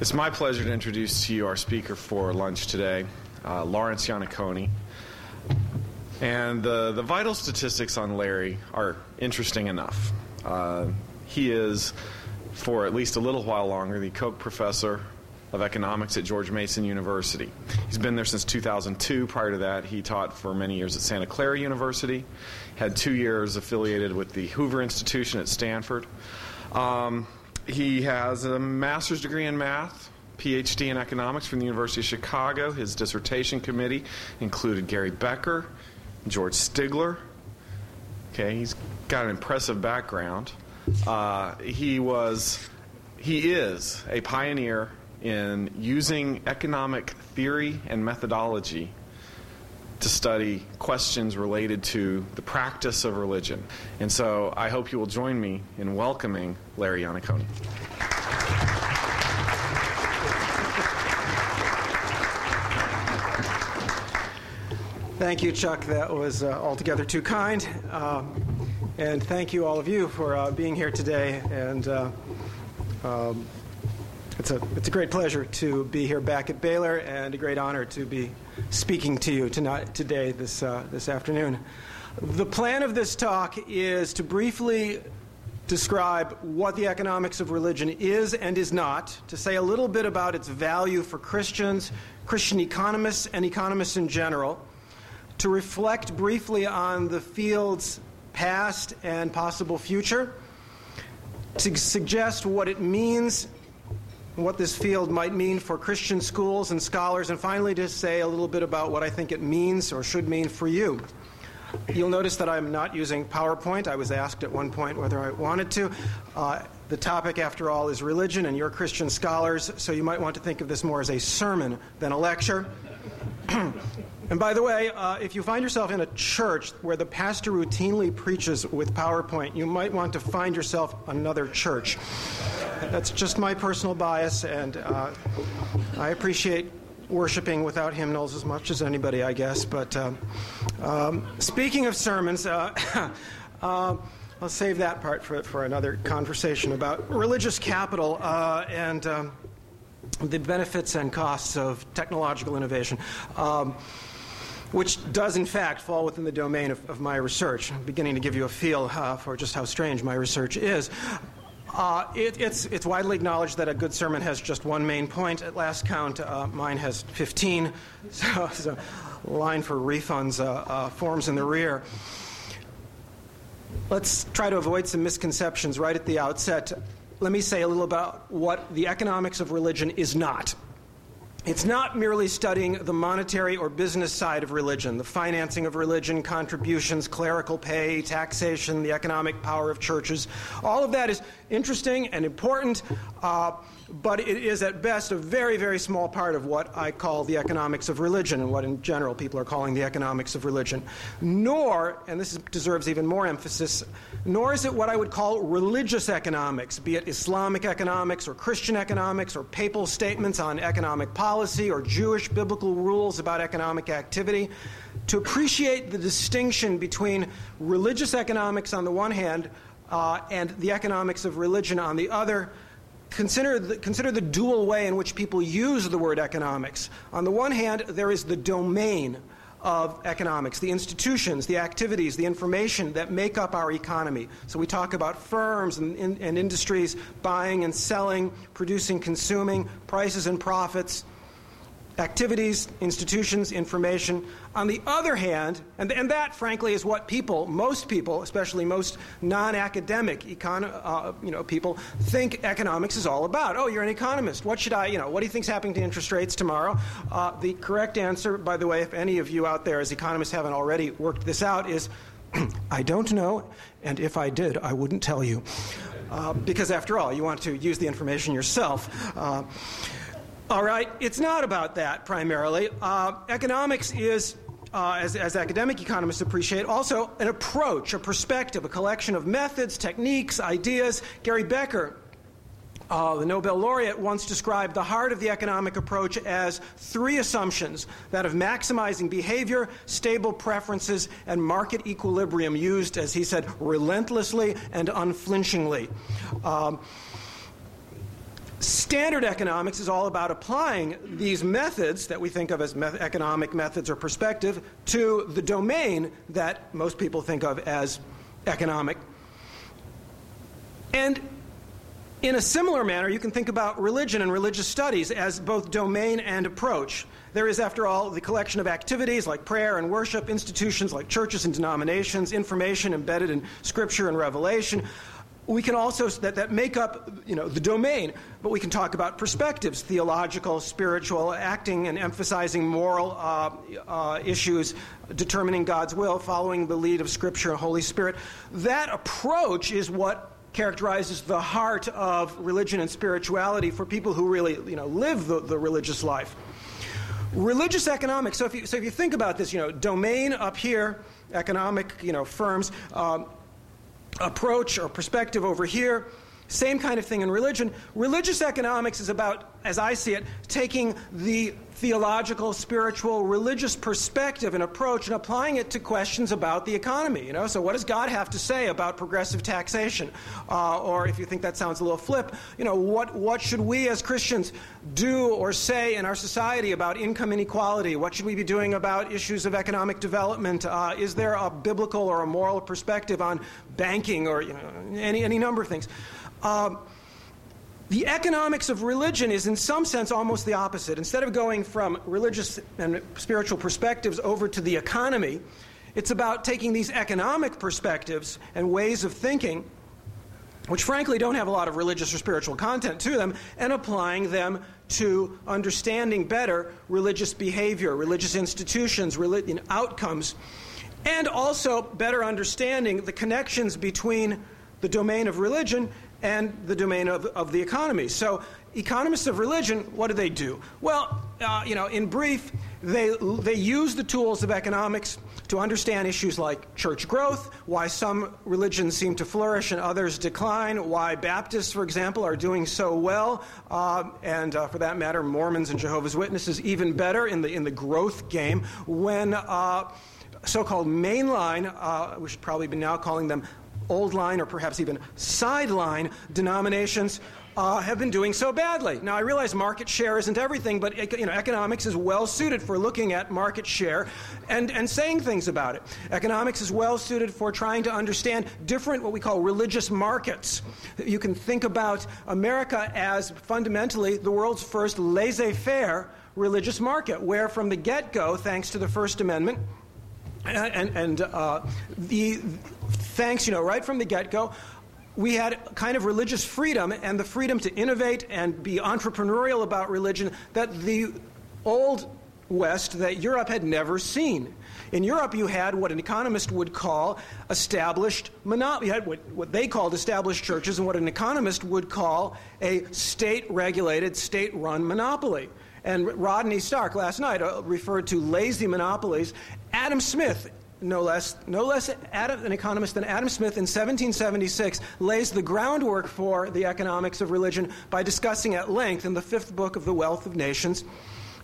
It's my pleasure to introduce to you our speaker for lunch today, uh, Laurence Iannaccone. And the, the vital statistics on Larry are interesting enough. Uh, he is, for at least a little while longer, the Koch Professor of Economics at George Mason University. He's been there since 2002. Prior to that, he taught for many years at Santa Clara University, had two years affiliated with the Hoover Institution at Stanford. Um, he has a master's degree in math, PhD in economics from the University of Chicago. His dissertation committee included Gary Becker, George Stigler. Okay, he's got an impressive background. Uh, he was, he is a pioneer in using economic theory and methodology to study questions related to the practice of religion. And so I hope you will join me in welcoming Larry Iannaccone. Thank you, Chuck. That was uh, altogether too kind. Uh, and thank you, all of you, for uh, being here today. And uh, um, it's, a, it's a great pleasure to be here back at Baylor and a great honor to be speaking to you tonight, today, this, uh, this afternoon. The plan of this talk is to briefly describe what the economics of religion is and is not, to say a little bit about its value for Christians, Christian economists, and economists in general, to reflect briefly on the field's past and possible future, to suggest what it means what this field might mean for Christian schools and scholars, and finally to say a little bit about what I think it means or should mean for you. You'll notice that I'm not using PowerPoint. I was asked at one point whether I wanted to. Uh, the topic, after all, is religion, and you're Christian scholars, so you might want to think of this more as a sermon than a lecture. And by the way, uh, if you find yourself in a church where the pastor routinely preaches with PowerPoint, you might want to find yourself another church. That's just my personal bias, and uh, I appreciate worshiping without hymnals as much as anybody, I guess. But um, um, speaking of sermons, uh, uh, I'll save that part for, for another conversation about religious capital uh, and. Um, the benefits and costs of technological innovation. Um, which does in fact fall within the domain of, of my research. I'm beginning to give you a feel uh, for just how strange my research is. Uh, it, it's, it's, widely acknowledged that a good sermon has just one main point. At last count, uh, mine has 15. So, so line for refunds uh, uh, forms in the rear. Let's try to avoid some misconceptions right at the outset. Let me say a little about what the economics of religion is not. It's not merely studying the monetary or business side of religion, the financing of religion, contributions, clerical pay, taxation, the economic power of churches. All of that is interesting and important. Uh, but it is at best a very, very small part of what I call the economics of religion and what in general people are calling the economics of religion. Nor, and this deserves even more emphasis, nor is it what I would call religious economics, be it Islamic economics or Christian economics or papal statements on economic policy or Jewish biblical rules about economic activity. To appreciate the distinction between religious economics on the one hand uh, and the economics of religion on the other, consider the, consider the dual way in which people use the word economics. On the one hand, there is the domain of economics, the institutions, the activities, the information that make up our economy. So we talk about firms and, and industries buying and selling, producing, consuming, prices and profits activities, institutions, information. On the other hand, and, and that, frankly, is what people, most people, especially most non-academic econ- uh, you know, people, think economics is all about. Oh, you're an economist. What should I, you know, what do you think's happening to interest rates tomorrow? Uh, the correct answer, by the way, if any of you out there as economists haven't already worked this out, is I don't know, and if I did, I wouldn't tell you. Uh, because after all, you want to use the information yourself. All right, it's not about that primarily. Uh, economics is, uh, as, as academic economists appreciate, also an approach, a perspective, a collection of methods, techniques, ideas. Gary Becker, uh, the Nobel laureate, once described the heart of the economic approach as three assumptions that of maximizing behavior, stable preferences, and market equilibrium, used, as he said, relentlessly and unflinchingly. Um, Standard economics is all about applying these methods that we think of as me- economic methods or perspective to the domain that most people think of as economic. And in a similar manner, you can think about religion and religious studies as both domain and approach. There is, after all, the collection of activities like prayer and worship, institutions like churches and denominations, information embedded in Scripture and Revelation. We can also that, that make up you know the domain, but we can talk about perspectives, theological, spiritual, acting and emphasizing moral uh, uh, issues, determining God's will, following the lead of Scripture and Holy Spirit. That approach is what characterizes the heart of religion and spirituality for people who really you know live the, the religious life. Religious economics. So if you so if you think about this, you know, domain up here, economic, you know, firms, um, approach or perspective over here. Same kind of thing in religion. Religious economics is about, as I see it, taking the theological, spiritual, religious perspective and approach and applying it to questions about the economy. You know, so what does God have to say about progressive taxation? Uh, or if you think that sounds a little flip, you know, what what should we as Christians do or say in our society about income inequality? What should we be doing about issues of economic development? Uh, is there a biblical or a moral perspective on banking or you know, any any number of things? Um, the economics of religion is, in some sense, almost the opposite. Instead of going from religious and spiritual perspectives over to the economy, it's about taking these economic perspectives and ways of thinking, which frankly don't have a lot of religious or spiritual content to them, and applying them to understanding better religious behavior, religious institutions, religion outcomes, and also better understanding the connections between the domain of religion and the domain of, of the economy. So, economists of religion, what do they do? Well, uh, you know, in brief, they, they use the tools of economics to understand issues like church growth, why some religions seem to flourish and others decline, why Baptists, for example, are doing so well, uh, and uh, for that matter, Mormons and Jehovah's Witnesses even better in the, in the growth game when uh, so called mainline, uh, we should probably be now calling them old line or perhaps even sideline denominations uh, have been doing so badly. Now, I realize market share isn't everything, but you know, economics is well suited for looking at market share and, and saying things about it. Economics is well suited for trying to understand different, what we call religious markets. You can think about America as fundamentally the world's first laissez faire religious market, where from the get go, thanks to the First Amendment, and, and uh, the thanks, you know, right from the get go, we had kind of religious freedom and the freedom to innovate and be entrepreneurial about religion that the old West, that Europe had never seen. In Europe, you had what an economist would call established monopoly. You had what, what they called established churches and what an economist would call a state regulated, state run monopoly. And Rodney Stark last night uh, referred to lazy monopolies. Adam Smith no less, no less Adam, an economist than Adam Smith in 1776 lays the groundwork for the economics of religion by discussing at length in the fifth book of The Wealth of Nations,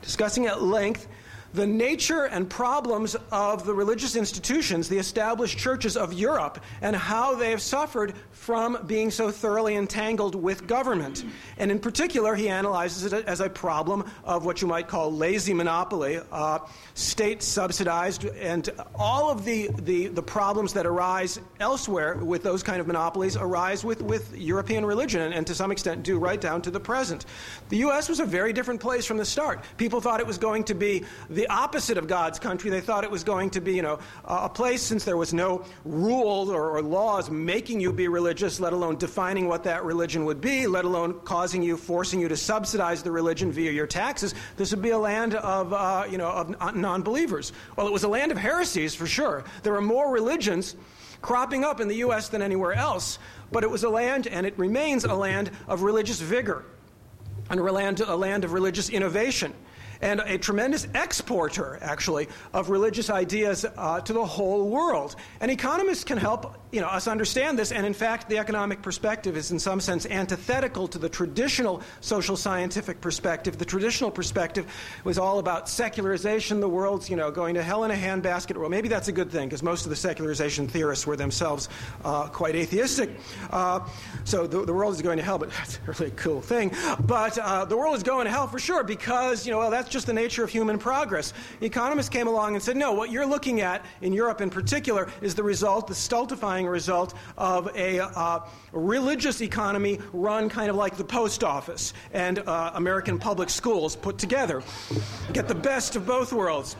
discussing at length the nature and problems of the religious institutions, the established churches of Europe, and how they have suffered from being so thoroughly entangled with government. And in particular, he analyzes it as a problem of what you might call lazy monopoly, uh, state subsidized, and all of the, the, the, problems that arise elsewhere with those kind of monopolies arise with, with European religion, and, and to some extent do right down to the present. The U.S. was a very different place from the start. People thought it was going to be the opposite of God's country. They thought it was going to be, you know, a place since there was no rules or, or laws making you be religious, let alone defining what that religion would be, let alone causing you, forcing you to subsidize the religion via your taxes. This would be a land of, uh, you know, of non-believers. Well, it was a land of heresies for sure. There are more religions cropping up in the U.S. than anywhere else, but it was a land, and it remains a land of religious vigor, and a land, a land of religious innovation. And a tremendous exporter, actually, of religious ideas uh, to the whole world. And economists can help you know, us understand this, and in fact, the economic perspective is in some sense antithetical to the traditional social scientific perspective. The traditional perspective was all about secularization, the world's you know, going to hell in a handbasket. Well, maybe that's a good thing, because most of the secularization theorists were themselves uh, quite atheistic. Uh, so the, the, world is going to hell, but that's a really cool thing. But uh, the world is going to hell for sure, because you know, well, that's just the nature of human progress. Economists came along and said, no, what you're looking at in Europe in particular is the result, the stultifying result of a uh, religious economy run kind of like the post office and uh, American public schools put together. Get the best of both worlds.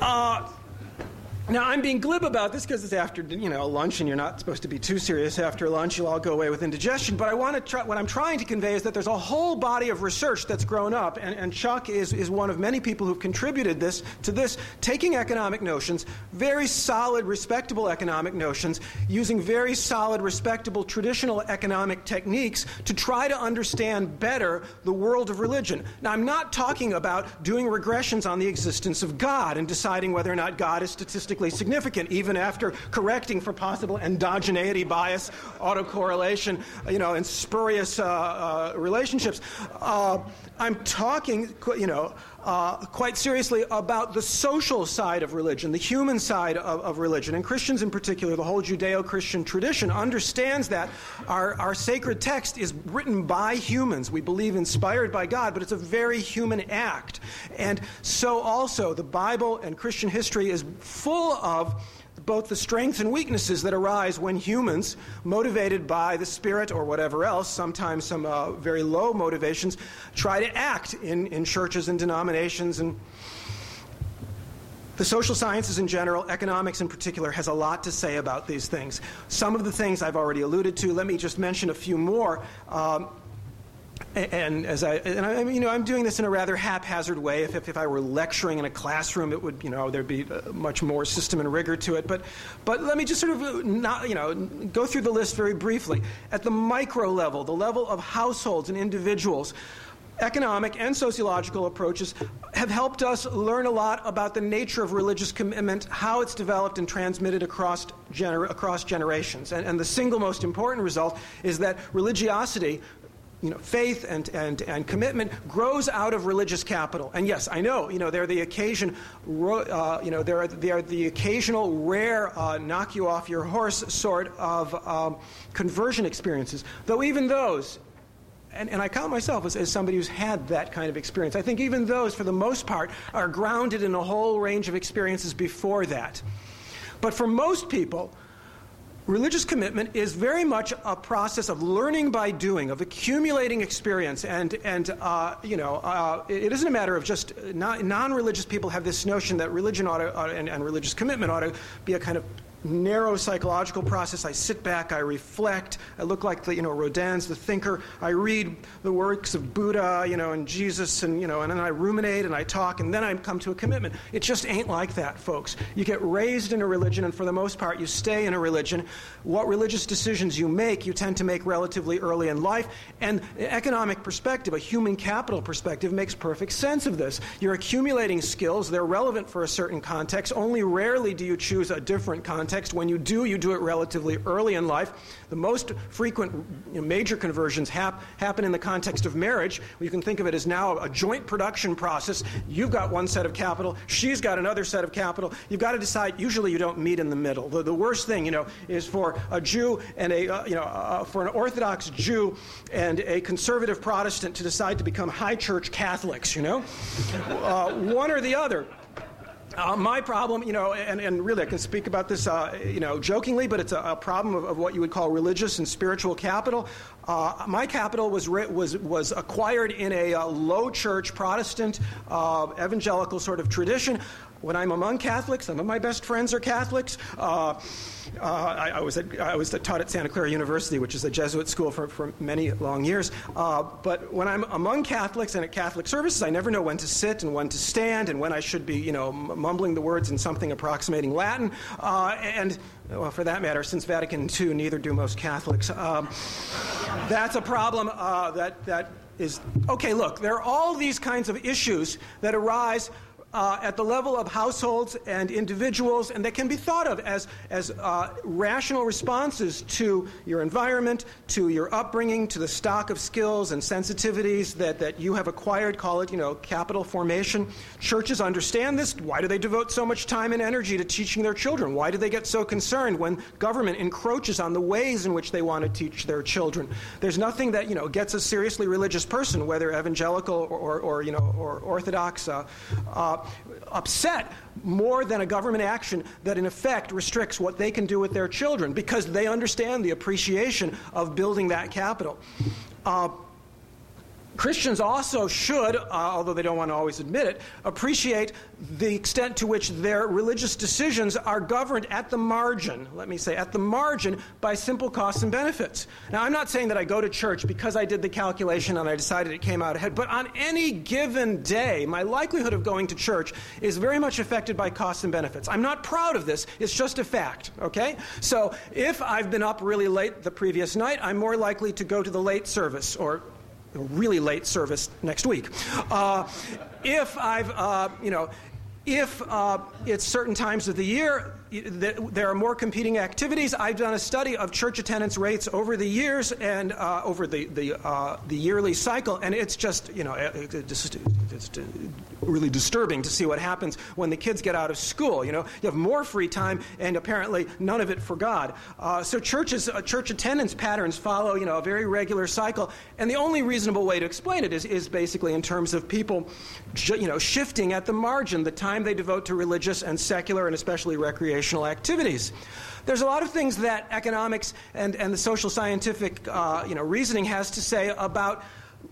Uh, now, I'm being glib about this because it's after you know lunch, and you're not supposed to be too serious after lunch. You'll all go away with indigestion. But I want to try, what I'm trying to convey is that there's a whole body of research that's grown up, and, and Chuck is, is one of many people who've contributed this to this, taking economic notions, very solid, respectable economic notions, using very solid, respectable traditional economic techniques to try to understand better the world of religion. Now, I'm not talking about doing regressions on the existence of God and deciding whether or not God is statistically statistically significant, even after correcting for possible endogeneity bias, autocorrelation, you know, and spurious uh, uh, relationships. Uh, I'm talking, you know, uh, quite seriously about the social side of religion, the human side of, of religion. And Christians, in particular, the whole Judeo Christian tradition, understands that our, our sacred text is written by humans. We believe inspired by God, but it's a very human act. And so also, the Bible and Christian history is full of both the strengths and weaknesses that arise when humans, motivated by the Spirit or whatever else, sometimes some uh, very low motivations, try to act in, in churches and denominations and the social sciences in general, economics in particular, has a lot to say about these things. Some of the things I've already alluded to. Let me just mention a few more. Um, and as I, and I, you know, I'm doing this in a rather haphazard way. If, if, if, I were lecturing in a classroom, it would, you know, there'd be uh, much more system and rigor to it. But, but let me just sort of uh, not, you know, go through the list very briefly. At the micro level, the level of households and individuals, economic and sociological approaches have helped us learn a lot about the nature of religious commitment, how it's developed and transmitted across, gener- across generations. And, and the single most important result is that religiosity you know, faith and, and, and commitment grows out of religious capital. And yes, I know, you know, they're the occasion, uh, you know, they're, they're the occasional rare uh, knock you off your horse sort of um, conversion experiences. Though even those, and, and I count myself as, as somebody who's had that kind of experience, I think even those, for the most part, are grounded in a whole range of experiences before that. But for most people, Religious commitment is very much a process of learning by doing, of accumulating experience, and and uh, you know uh, it isn't a matter of just non religious people have this notion that religion ought to, to, and, and religious commitment ought to be a kind of narrow psychological process. I sit back, I reflect. I look like the, you know, Rodin's the thinker. I read the works of Buddha, you know, and Jesus, and you know, and then I ruminate and I talk, and then I come to a commitment. It just ain't like that, folks. You get raised in a religion, and for the most part, you stay in a religion. What religious decisions you make, you tend to make relatively early in life, and economic perspective, a human capital perspective, makes perfect sense of this. You're accumulating skills; they're relevant for a certain context. Only rarely do you choose a different context context. When you do, you do it relatively early in life. The most frequent you know, major conversions hap- happen in the context of marriage. You can think of it as now a joint production process. You've got one set of capital, she's got another set of capital. You've got to decide. Usually, you don't meet in the middle. The, the worst thing, you know, is for a Jew and a, uh, you know, uh, for an Orthodox Jew and a conservative Protestant to decide to become high church Catholics. You know, uh, one or the other. Uh, my problem, you know, and, and really I can speak about this, uh, you know, jokingly, but it's a, a problem of, of, what you would call religious and spiritual capital. Uh, my capital was, was, was acquired in a uh, low church Protestant uh, evangelical sort of tradition when I'm among Catholics, some of my best friends are Catholics. Uh, uh, I, I, was at, I was taught at Santa Clara University, which is a Jesuit school for, for many long years. Uh, but when I'm among Catholics and at Catholic services, I never know when to sit and when to stand and when I should be, you know, mumbling the words in something approximating Latin. Uh, and well, for that matter, since Vatican II, neither do most Catholics. Um, that's a problem uh, that that is okay, look, there are all these kinds of issues that arise uh, at the level of households and individuals, and that can be thought of as, as uh, rational responses to your environment, to your upbringing, to the stock of skills and sensitivities that, that you have acquired. Call it, you know, capital formation. Churches understand this. Why do they devote so much time and energy to teaching their children? Why do they get so concerned when government encroaches on the ways in which they want to teach their children? There's nothing that, you know, gets a seriously religious person, whether evangelical or, or, or you know, or orthodox, uh, uh, upset more than a government action that in effect restricts what they can do with their children because they understand the appreciation of building that capital. Uh, Christians also should, uh, although they don't want to always admit it, appreciate the extent to which their religious decisions are governed at the margin, let me say, at the margin by simple costs and benefits. Now, I'm not saying that I go to church because I did the calculation and I decided it came out ahead, but on any given day, my likelihood of going to church is very much affected by costs and benefits. I'm not proud of this, it's just a fact, okay? So if I've been up really late the previous night, I'm more likely to go to the late service or really late service next week. Uh, if I've, uh, you know, if uh, it's certain times of the year, there are more competing activities. I've done a study of church attendance rates over the years and uh, over the the, uh, the yearly cycle, and it's just you know it's, really disturbing to see what happens when the kids get out of school. You know, you have more free time, and apparently none of it for God. Uh, so churches, uh, church attendance patterns follow you know a very regular cycle, and the only reasonable way to explain it is is basically in terms of people, you know, shifting at the margin the time they devote to religious and secular and especially recreational activities there's a lot of things that economics and, and the social scientific uh, you know, reasoning has to say about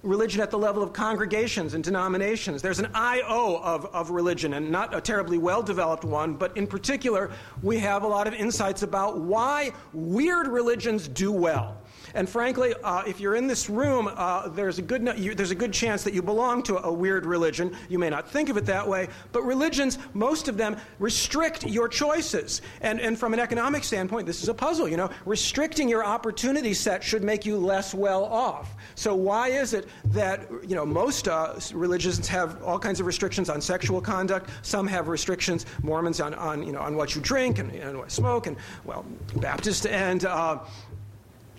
religion at the level of congregations and denominations. There's an IO of, of religion, and not a terribly well developed one, but in particular, we have a lot of insights about why weird religions do well. And frankly, uh, if you're in this room, uh, there's, a good no- you, there's a good chance that you belong to a weird religion. You may not think of it that way, but religions, most of them, restrict your choices. And, and from an economic standpoint, this is a puzzle. You know, restricting your opportunity set should make you less well off. So why is it that you know most uh, religions have all kinds of restrictions on sexual conduct? Some have restrictions, Mormons on, on you know on what you drink and, and what you smoke, and well, Baptist and uh,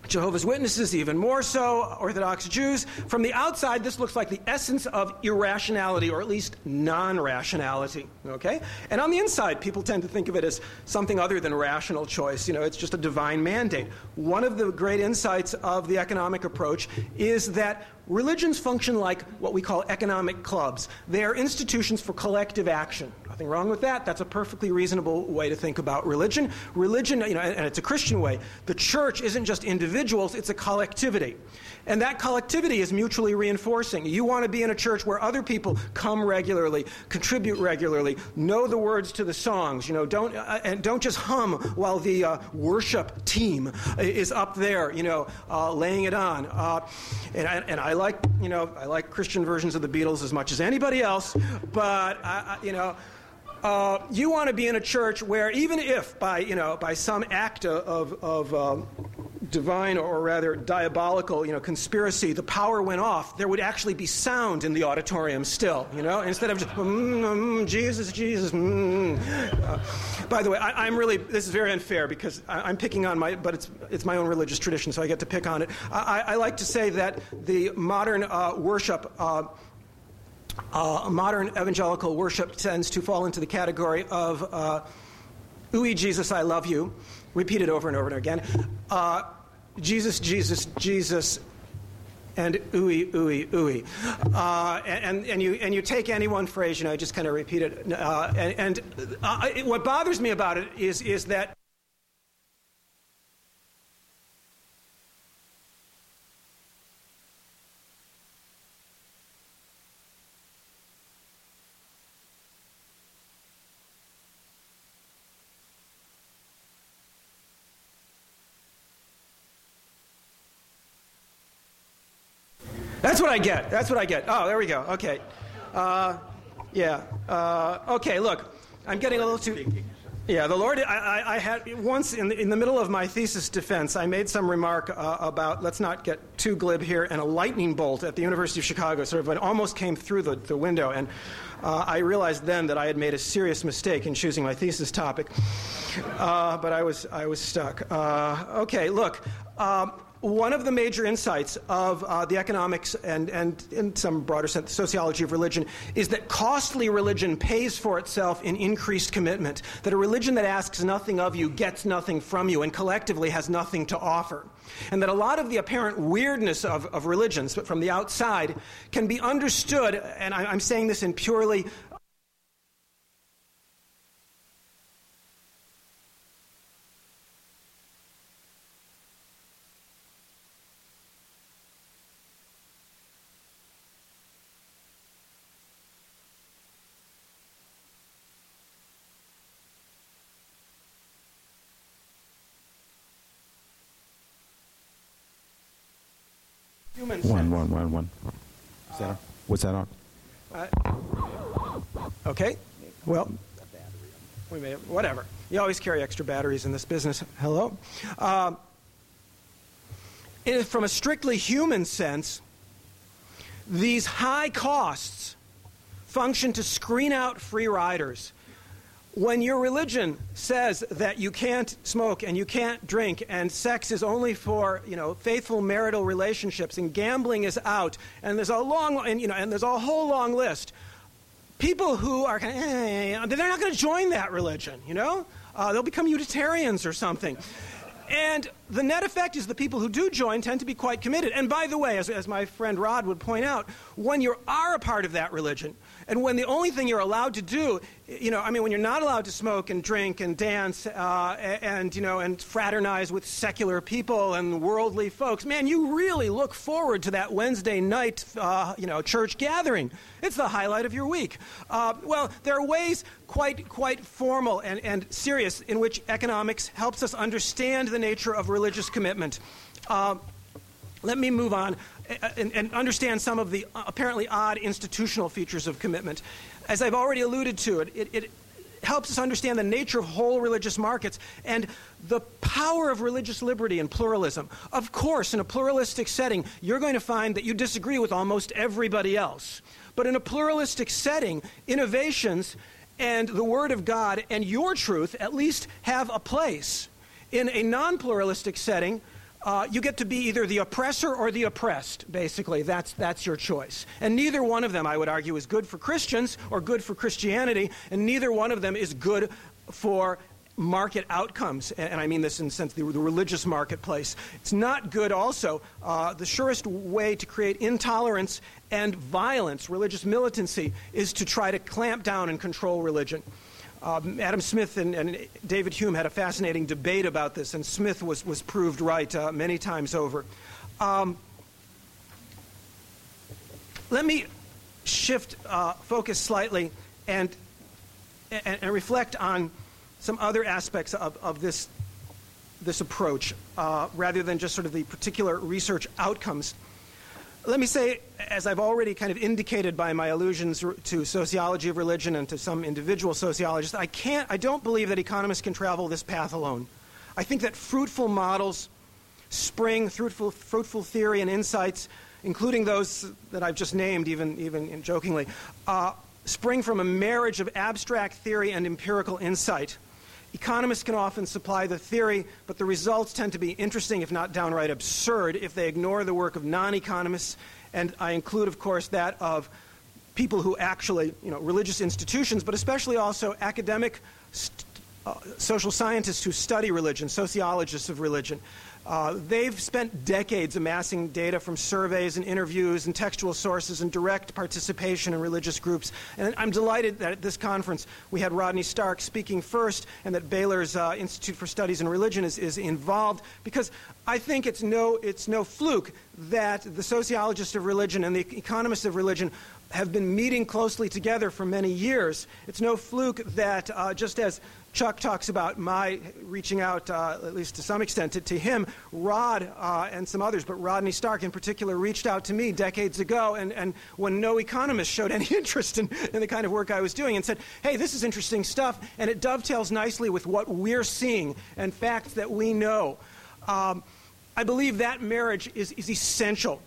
Jehovah's Witnesses, even more so, Orthodox Jews. From the outside, this looks like the essence of irrationality, or at least non rationality. Okay? And on the inside, people tend to think of it as something other than rational choice. You know, it's just a divine mandate. One of the great insights of the economic approach is that religions function like what we call economic clubs, they are institutions for collective action. Nothing wrong with that. That's a perfectly reasonable way to think about religion. Religion, you know, and it's a Christian way. The church isn't just individuals, it's a collectivity. And that collectivity is mutually reinforcing. You want to be in a church where other people come regularly, contribute regularly, know the words to the songs, you know, don't, uh, and don't just hum while the uh, worship team is up there, you know, uh, laying it on. Uh, and, I, and I like, you know, I like Christian versions of the Beatles as much as anybody else, but, I, I, you know, uh, you want to be in a church where even if by, you know, by some act of, of um, divine or rather diabolical, you know, conspiracy, the power went off, there would actually be sound in the auditorium still, you know, instead of just, mm, mm, Jesus, Jesus. Mm. Uh, by the way, I, am really, this is very unfair because I, am picking on my, but it's, it's my own religious tradition, so I get to pick on it. I, I like to say that the modern uh, worship uh, uh, modern evangelical worship tends to fall into the category of uh, "Ooey Jesus, I love you," repeated over and over and again. Uh, Jesus, Jesus, Jesus, and ooey, ooey, ooey. Uh, and, and, you, and you take any one phrase, you know, I just kind of repeat it. Uh, and and uh, what bothers me about it is, is that what I get. That's what I get. Oh, there we go. Okay. Uh, yeah. Uh, okay, look. I'm getting a little too. Yeah, the Lord, I, I, I had once in the, in the middle of my thesis defense, I made some remark uh, about, let's not get too glib here, and a lightning bolt at the University of Chicago sort of almost came through the, the window. And uh, I realized then that I had made a serious mistake in choosing my thesis topic. Uh, but I was, I was stuck. Uh, okay, look. Um, one of the major insights of uh, the economics and, and, in some broader sense, sociology of religion is that costly religion pays for itself in increased commitment. That a religion that asks nothing of you gets nothing from you and collectively has nothing to offer. And that a lot of the apparent weirdness of, of religions from the outside can be understood, and I, I'm saying this in purely human One, one, one, one. Is that on? What's that on? Okay. Well, we may whatever. You always carry extra batteries in this business. Hello. Um, in- from a strictly human sense, these high costs function to screen out free riders. When your religion says that you can't smoke and you can't drink and sex is only for you know faithful marital relationships and gambling is out and there's a long and you know and there's a whole long list, people who are kind of, eh, they're not going to join that religion, you know? Uh, they'll become Unitarians or something. And the net effect is the people who do join tend to be quite committed. And by the way, as, as my friend Rod would point out, when you are a part of that religion, and when the only thing you're allowed to do, you know, I mean, when you're not allowed to smoke and drink and dance uh, and, you know, and fraternize with secular people and worldly folks, man, you really look forward to that Wednesday night, uh, you know, church gathering. It's the highlight of your week. Uh, well, there are ways quite, quite formal and, and serious in which economics helps us understand the nature of religious commitment. Uh, let me move on and, and, understand some of the apparently odd institutional features of commitment. As I've already alluded to, it, it, it, helps us understand the nature of whole religious markets and the power of religious liberty and pluralism. Of course, in a pluralistic setting, you're going to find that you disagree with almost everybody else. But in a pluralistic setting, innovations and the Word of God and your truth at least have a place. In a non pluralistic setting, uh, you get to be either the oppressor or the oppressed, basically. That's, that's your choice. And neither one of them, I would argue, is good for Christians or good for Christianity, and neither one of them is good for market outcomes, and I mean this in the sense the, the religious marketplace. It's not good also. Uh, the surest way to create intolerance and violence, religious militancy, is to try to clamp down and control religion. Um, Adam Smith and, and, David Hume had a fascinating debate about this, and Smith was, was proved right uh, many times over. Um, let me shift uh, focus slightly and, and, and, reflect on some other aspects of, of this, this approach uh, rather than just sort of the particular research outcomes. Let me say, as I've already kind of indicated by my allusions to sociology of religion and to some individual sociologists, I can't, I don't believe that economists can travel this path alone. I think that fruitful models spring, fruitful, fruitful theory and insights, including those that I've just named, even, even jokingly, uh, spring from a marriage of abstract theory and empirical insight. Economists can often supply the theory, but the results tend to be interesting, if not downright absurd, if they ignore the work of non economists. And I include, of course, that of people who actually, you know, religious institutions, but especially also academic st- uh, social scientists who study religion, sociologists of religion. Uh, they've spent decades amassing data from surveys and interviews and textual sources and direct participation in religious groups. And I'm delighted that at this conference we had Rodney Stark speaking first and that Baylor's uh, Institute for Studies in Religion is, is involved because I think it's no, it's no fluke that the sociologists of religion and the economists of religion have been meeting closely together for many years. It's no fluke that uh, just as Chuck talks about my reaching out, uh, at least to some extent, to, to him. Rod uh, and some others, but Rodney Stark in particular, reached out to me decades ago, and, and when no economist showed any interest in, in the kind of work I was doing, and said, hey, this is interesting stuff, and it dovetails nicely with what we're seeing and facts that we know. Um, I believe that marriage is, is essential.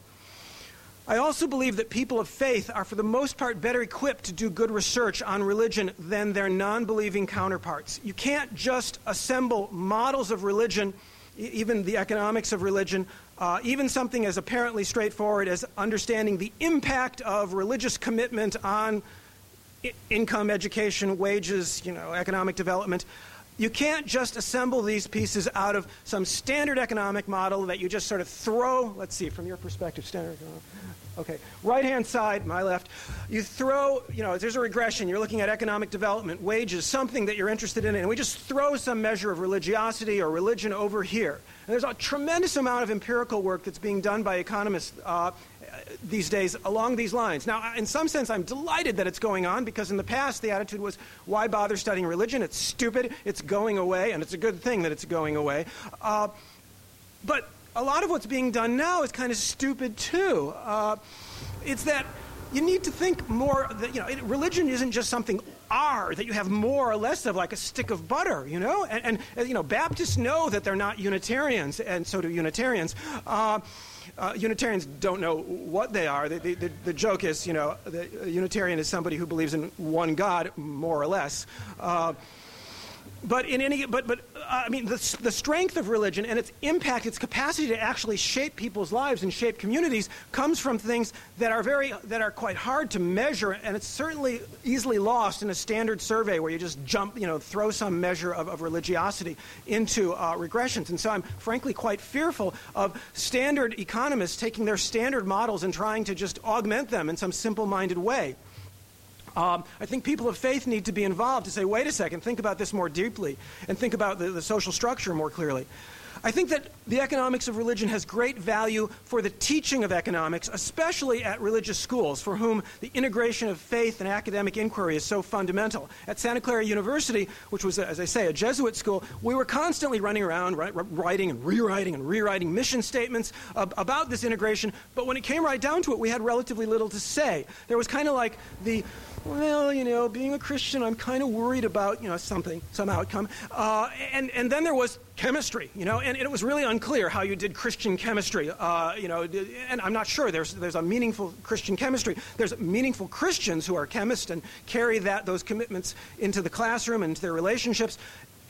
I also believe that people of faith are, for the most part, better equipped to do good research on religion than their non believing counterparts. You can't just assemble models of religion, even the economics of religion, uh, even something as apparently straightforward as understanding the impact of religious commitment on I- income, education, wages, you know, economic development. You can't just assemble these pieces out of some standard economic model that you just sort of throw, let's see, from your perspective, standard economic. Okay, right hand side, my left. You throw, you know, there's a regression. You're looking at economic development, wages, something that you're interested in, and we just throw some measure of religiosity or religion over here. And there's a tremendous amount of empirical work that's being done by economists uh, these days along these lines. Now, in some sense, I'm delighted that it's going on because in the past the attitude was, why bother studying religion? It's stupid, it's going away, and it's a good thing that it's going away. Uh, but a lot of what's being done now is kind of stupid too. Uh, it's that you need to think more that you know religion isn't just something are that you have more or less of like a stick of butter you know and, and you know baptists know that they're not unitarians and so do unitarians uh, uh, Unitarians don't know what they are. The, the, the, joke is, you know, the Unitarian is somebody who believes in one God, more or less. Uh, but in any but but uh, i mean the, the strength of religion and its impact its capacity to actually shape people's lives and shape communities comes from things that are very that are quite hard to measure and it's certainly easily lost in a standard survey where you just jump you know throw some measure of, of religiosity into uh, regressions. And so i'm frankly quite fearful of standard economists taking their standard models and trying to just augment them in some simple-minded way um, I think people of faith need to be involved to say, wait a second, think about this more deeply and think about the, the social structure more clearly. I think that the economics of religion has great value for the teaching of economics, especially at religious schools, for whom the integration of faith and academic inquiry is so fundamental. At Santa Clara University, which was, as I say, a Jesuit school, we were constantly running around writing and rewriting and rewriting mission statements about this integration, but when it came right down to it, we had relatively little to say. There was kind of like the well, you know, being a Christian, I'm kind of worried about, you know, something, some outcome. Uh, and, and then there was chemistry, you know, and, it was really unclear how you did Christian chemistry, uh, you know, and I'm not sure there's, there's a meaningful Christian chemistry. There's meaningful Christians who are chemists and carry that, those commitments into the classroom and into their relationships.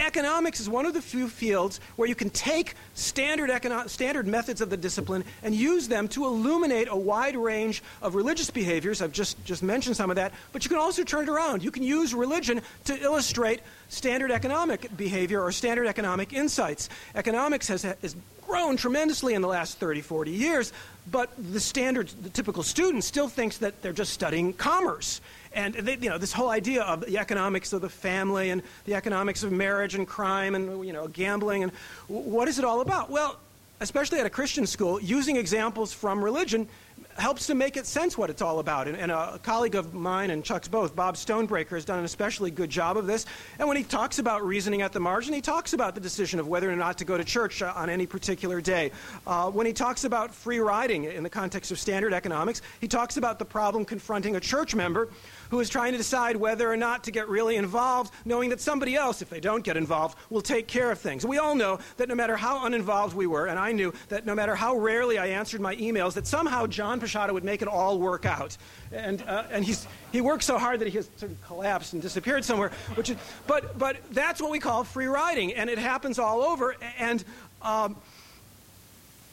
Economics is one of the few fields where you can take standard, econo- standard methods of the discipline and use them to illuminate a wide range of religious behaviors. I've just, just mentioned some of that, but you can also turn it around. You can use religion to illustrate standard economic behavior or standard economic insights. Economics has, has grown tremendously in the last 30, 40 years, but the standard, the typical student still thinks that they're just studying commerce. And they, you know, this whole idea of the economics of the family and the economics of marriage and crime and you know, gambling and what is it all about? Well, especially at a Christian school, using examples from religion helps to make it sense what it's all about. And, and, a colleague of mine and Chuck's both, Bob Stonebraker, has done an especially good job of this. And when he talks about reasoning at the margin, he talks about the decision of whether or not to go to church uh, on any particular day. Uh, when he talks about free riding in the context of standard economics, he talks about the problem confronting a church member who is trying to decide whether or not to get really involved, knowing that somebody else, if they don't get involved, will take care of things. We all know that no matter how uninvolved we were, and I knew that no matter how rarely I answered my emails, that somehow John Posada would make it all work out. And, uh, and he's, he worked so hard that he has sort of collapsed and disappeared somewhere. Which is, but, but that's what we call free riding, and it happens all over. And um,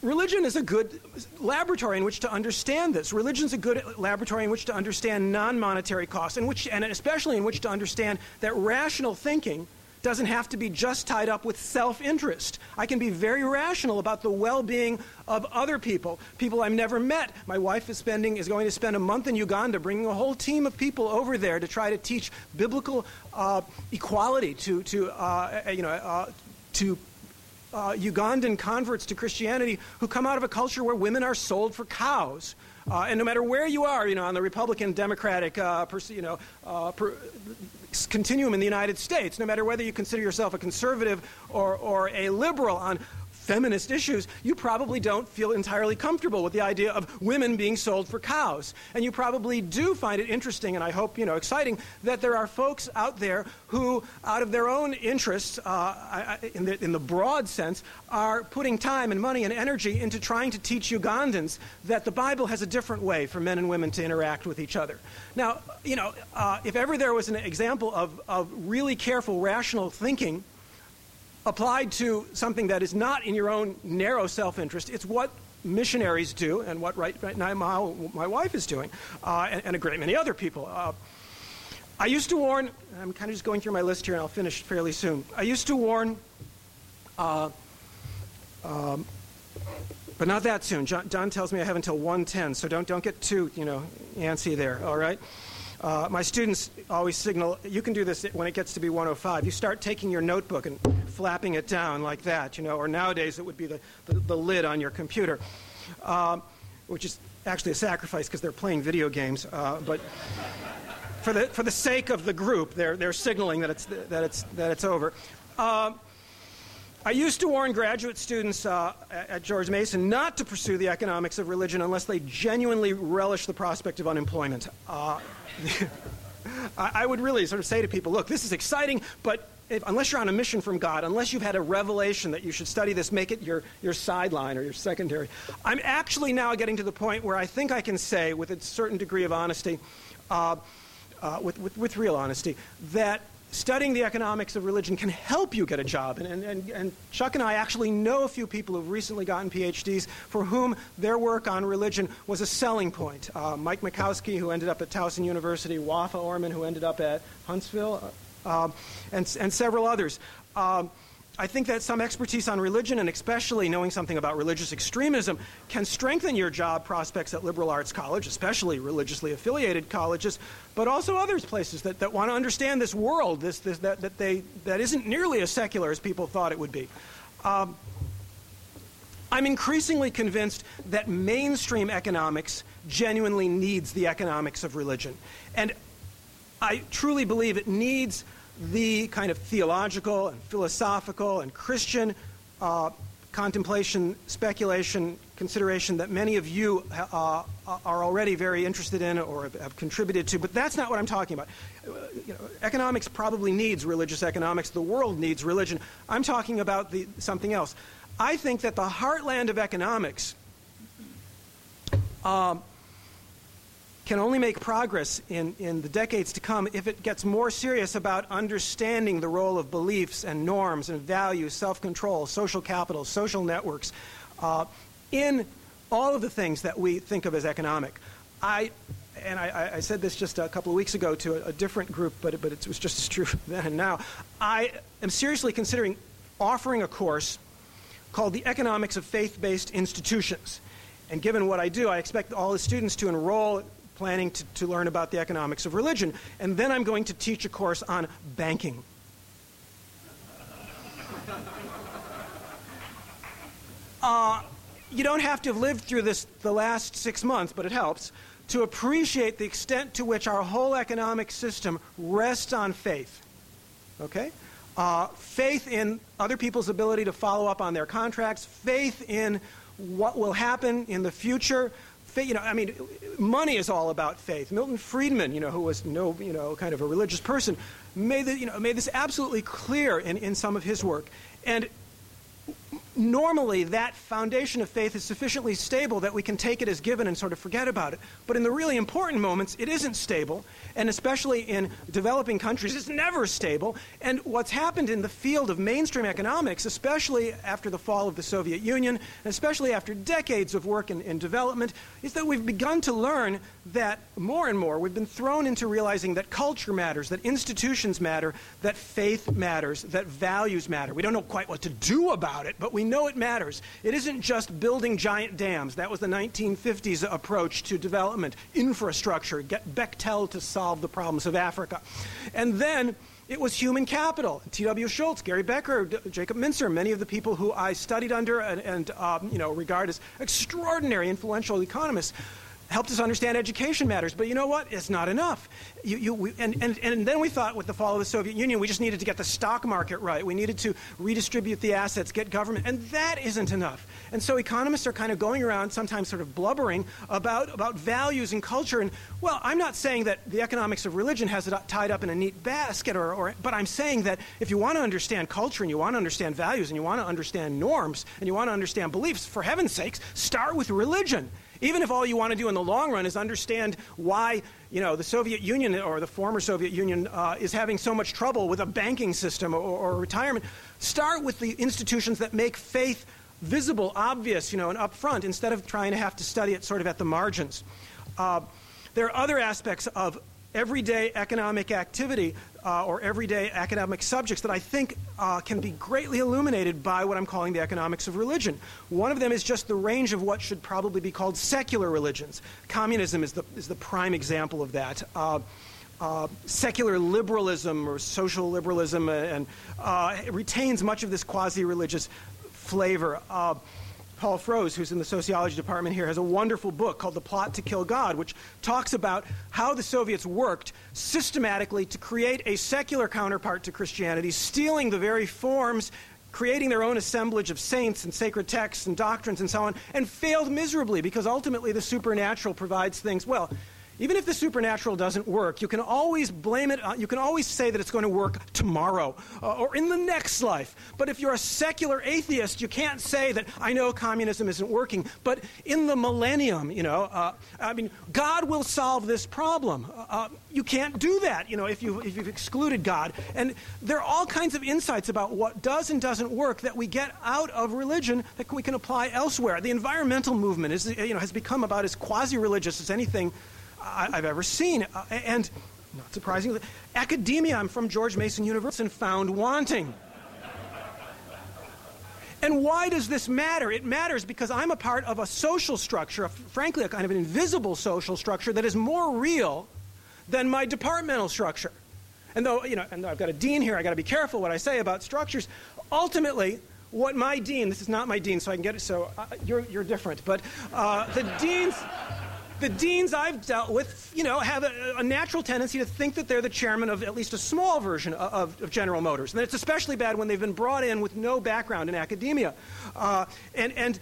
religion is a good laboratory in which to understand this. Religion is a good laboratory in which to understand non monetary costs, and, which, and especially in which to understand that rational thinking doesn't have to be just tied up with self interest. I can be very rational about the well being of other people, people I've never met. My wife is, spending, is going to spend a month in Uganda bringing a whole team of people over there to try to teach biblical uh, equality to, to, uh, you know, uh, to uh, Ugandan converts to Christianity who come out of a culture where women are sold for cows. Uh, and no matter where you are, you know, on the Republican Democratic, uh, pers- you know, uh, per- continuum in the United States, no matter whether you consider yourself a conservative or, or a liberal on feminist issues, you probably don't feel entirely comfortable with the idea of women being sold for cows. And you probably do find it interesting, and I hope, you know, exciting, that there are folks out there who, out of their own interests, uh, in, the, in the broad sense, are putting time and money and energy into trying to teach Ugandans that the Bible has a different way for men and women to interact with each other. Now, you know, uh, if ever there was an example of, of really careful, rational thinking, applied to something that is not in your own narrow self interest. It's what missionaries do and what right, right now my, wife is doing, uh, and, and, a great many other people. Uh, I used to warn, I'm kind of just going through my list here and I'll finish fairly soon. I used to warn, uh, um, but not that soon. John, John, tells me I have until 110, so don't, don't get too, you know, antsy there, all right? Uh, my students always signal, you can do this when it gets to be 105. You start taking your notebook and flapping it down like that, you know, or nowadays it would be the, the, the lid on your computer, uh, which is actually a sacrifice because they're playing video games. Uh, but for the, for the sake of the group, they're, they're signaling that it's, that it's, that it's over. Uh, I used to warn graduate students uh, at George Mason not to pursue the economics of religion unless they genuinely relish the prospect of unemployment. Uh, I would really sort of say to people, look, this is exciting, but if, unless you're on a mission from God, unless you've had a revelation that you should study this, make it your, your sideline or your secondary. I'm actually now getting to the point where I think I can say, with a certain degree of honesty, uh, uh, with, with, with real honesty, that studying the economics of religion can help you get a job. And, and, and, Chuck and I actually know a few people who've recently gotten PhDs for whom their work on religion was a selling point. Uh, Mike Makowski, who ended up at Towson University, Wafa Orman, who ended up at Huntsville, uh, um, and, and several others. Um, I think that some expertise on religion, and especially knowing something about religious extremism, can strengthen your job prospects at liberal arts college, especially religiously affiliated colleges, but also other places that, that want to understand this world this, this, that, that, they, that isn't nearly as secular as people thought it would be. Um, I'm increasingly convinced that mainstream economics genuinely needs the economics of religion. And I truly believe it needs the kind of theological and philosophical and Christian uh, contemplation, speculation, consideration that many of you uh, are already very interested in or have, contributed to, but that's not what I'm talking about. You know, economics probably needs religious economics. The world needs religion. I'm talking about the, something else. I think that the heartland of economics um, can only make progress in, in the decades to come if it gets more serious about understanding the role of beliefs and norms and values, self control, social capital, social networks uh, in all of the things that we think of as economic. I, and I, I said this just a couple of weeks ago to a, a different group, but, but it was just as true then and now. I am seriously considering offering a course called The Economics of Faith Based Institutions. And given what I do, I expect all the students to enroll planning to, to learn about the economics of religion. And then I'm going to teach a course on banking. Uh, you don't have to have lived through this the last six months, but it helps to appreciate the extent to which our whole economic system rests on faith. Okay? Uh, faith in other people's ability to follow up on their contracts, faith in what will happen in the future, you know, I mean, money is all about faith. Milton Friedman, you know, who was no, you know, kind of a religious person, made, the, you know, made this absolutely clear in, in some of his work. And normally that foundation of faith is sufficiently stable that we can take it as given and sort of forget about it. But in the really important moments, it isn't stable, and especially in developing countries, it's never stable. And what's happened in the field of mainstream economics, especially after the fall of the Soviet Union, and especially after decades of work in, in development, is that we've begun to learn that more and more we've been thrown into realizing that culture matters, that institutions matter, that faith matters, that values matter. We don't know quite what to do about it, but we know it matters. It isn't just building giant dams. That was the 1950s approach to development, infrastructure, get Bechtel to solve the problems of Africa. And then it was human capital. T.W. Schultz, Gary Becker, D- Jacob Mincer, many of the people who I studied under and, and um, you know, regard as extraordinary influential economists helped us understand education matters. But you know what? It's not enough. You, you, we, and, and, and then we thought with the fall of the Soviet Union, we just needed to get the stock market right. We needed to redistribute the assets, get government, and that isn't enough. And so economists are kind of going around, sometimes sort of blubbering about, about values and culture. And well, I'm not saying that the economics of religion has it tied up in a neat basket, or, or, but I'm saying that if you want to understand culture and you want to understand values and you want to understand norms and you want to understand beliefs, for heaven's sakes, start with religion. Even if all you want to do in the long run is understand why, you know, the Soviet Union or the former Soviet Union uh, is having so much trouble with a banking system or, or retirement, start with the institutions that make faith visible, obvious, you know, and upfront instead of trying to have to study it sort of at the margins. Uh, there are other aspects of everyday economic activity uh, or everyday academic subjects that I think uh, can be greatly illuminated by what I'm calling the economics of religion. One of them is just the range of what should probably be called secular religions. Communism is the, is the prime example of that. Uh, uh, secular liberalism or social liberalism and uh, retains much of this quasi-religious flavor. Paul Froese, who's in the sociology department here, has a wonderful book called The Plot to Kill God, which talks about how the Soviets worked systematically to create a secular counterpart to Christianity, stealing the very forms, creating their own assemblage of saints and sacred texts and doctrines and so on, and failed miserably because ultimately the supernatural provides things. Well, even if the supernatural doesn't work, you can always blame it, uh, you can always say that it's going to work tomorrow uh, or in the next life. But if you're a secular atheist, you can't say that, I know communism isn't working, but in the millennium, you know, uh, I mean, God will solve this problem. Uh, uh, you can't do that, you know, if, you, if you've excluded God. And there are all kinds of insights about what does and doesn't work that we get out of religion that we can apply elsewhere. The environmental movement is, you know, has become about as quasi religious as anything I, have ever seen. Uh, and not surprisingly, academia, I'm from George Mason University, and found wanting. And why does this matter? It matters because I'm a part of a social structure, a, frankly, a kind of an invisible social structure that is more real than my departmental structure. And though, you know, and I've got a dean here, I've got to be careful what I say about structures. Ultimately, what my dean, this is not my dean, so I can get it, so uh, you're, you're different, but uh, the dean's the deans I've dealt with, you know, have a, a, natural tendency to think that they're the chairman of at least a small version of, of, General Motors. And it's especially bad when they've been brought in with no background in academia. Uh, and, and,